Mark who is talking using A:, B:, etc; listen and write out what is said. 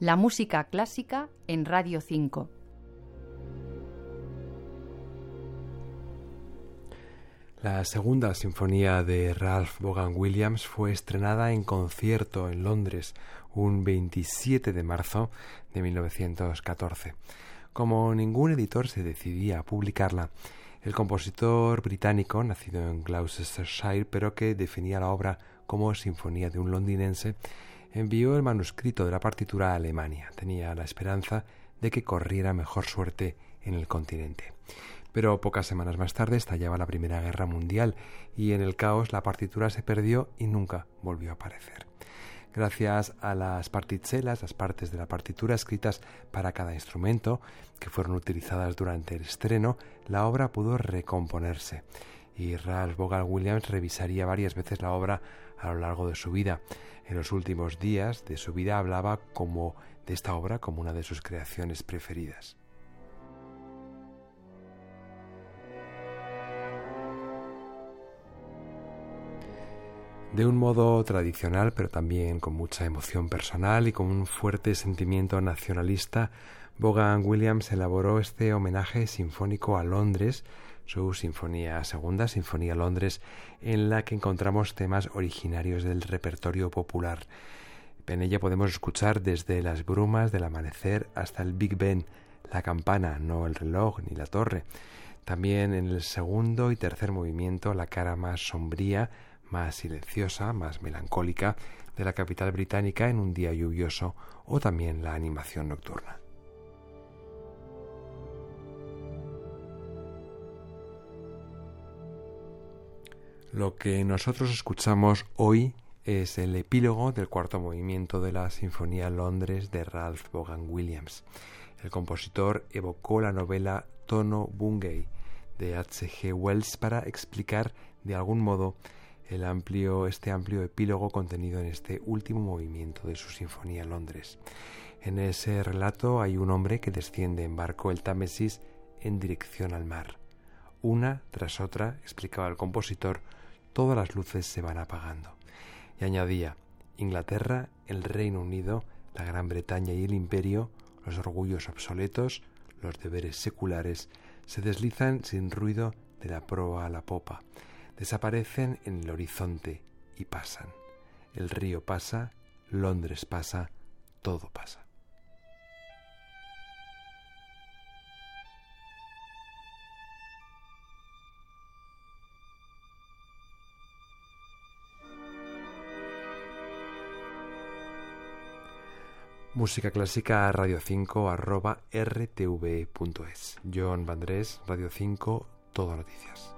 A: La música clásica en Radio 5.
B: La segunda sinfonía de Ralph Vaughan Williams fue estrenada en concierto en Londres un 27 de marzo de 1914. Como ningún editor se decidía a publicarla, el compositor británico, nacido en Gloucestershire, pero que definía la obra como sinfonía de un londinense, envió el manuscrito de la partitura a Alemania. Tenía la esperanza de que corriera mejor suerte en el continente. Pero pocas semanas más tarde estallaba la Primera Guerra Mundial y en el caos la partitura se perdió y nunca volvió a aparecer. Gracias a las partitzelas, las partes de la partitura escritas para cada instrumento, que fueron utilizadas durante el estreno, la obra pudo recomponerse. Y Ralph Vaughan Williams revisaría varias veces la obra a lo largo de su vida. En los últimos días de su vida hablaba como de esta obra como una de sus creaciones preferidas. De un modo tradicional, pero también con mucha emoción personal y con un fuerte sentimiento nacionalista, Vaughan Williams elaboró este homenaje sinfónico a Londres, su Sinfonía Segunda, Sinfonía Londres, en la que encontramos temas originarios del repertorio popular. En ella podemos escuchar desde las brumas del amanecer hasta el Big Ben, la campana, no el reloj ni la torre. También en el segundo y tercer movimiento la cara más sombría, más silenciosa, más melancólica de la capital británica en un día lluvioso o también la animación nocturna. Lo que nosotros escuchamos hoy es el epílogo del cuarto movimiento de la Sinfonía Londres de Ralph Vaughan Williams. El compositor evocó la novela Tono Bungay de H. G. Wells para explicar de algún modo el amplio, este amplio epílogo contenido en este último movimiento de su Sinfonía Londres. En ese relato hay un hombre que desciende en barco el Támesis en dirección al mar. Una tras otra, explicaba el compositor, todas las luces se van apagando. Y añadía, Inglaterra, el Reino Unido, la Gran Bretaña y el Imperio, los orgullos obsoletos, los deberes seculares, se deslizan sin ruido de la proa a la popa, desaparecen en el horizonte y pasan. El río pasa, Londres pasa, todo pasa. Música clásica radio 5 arroba rtv.es. John Vandrés, Radio 5, Todo Noticias.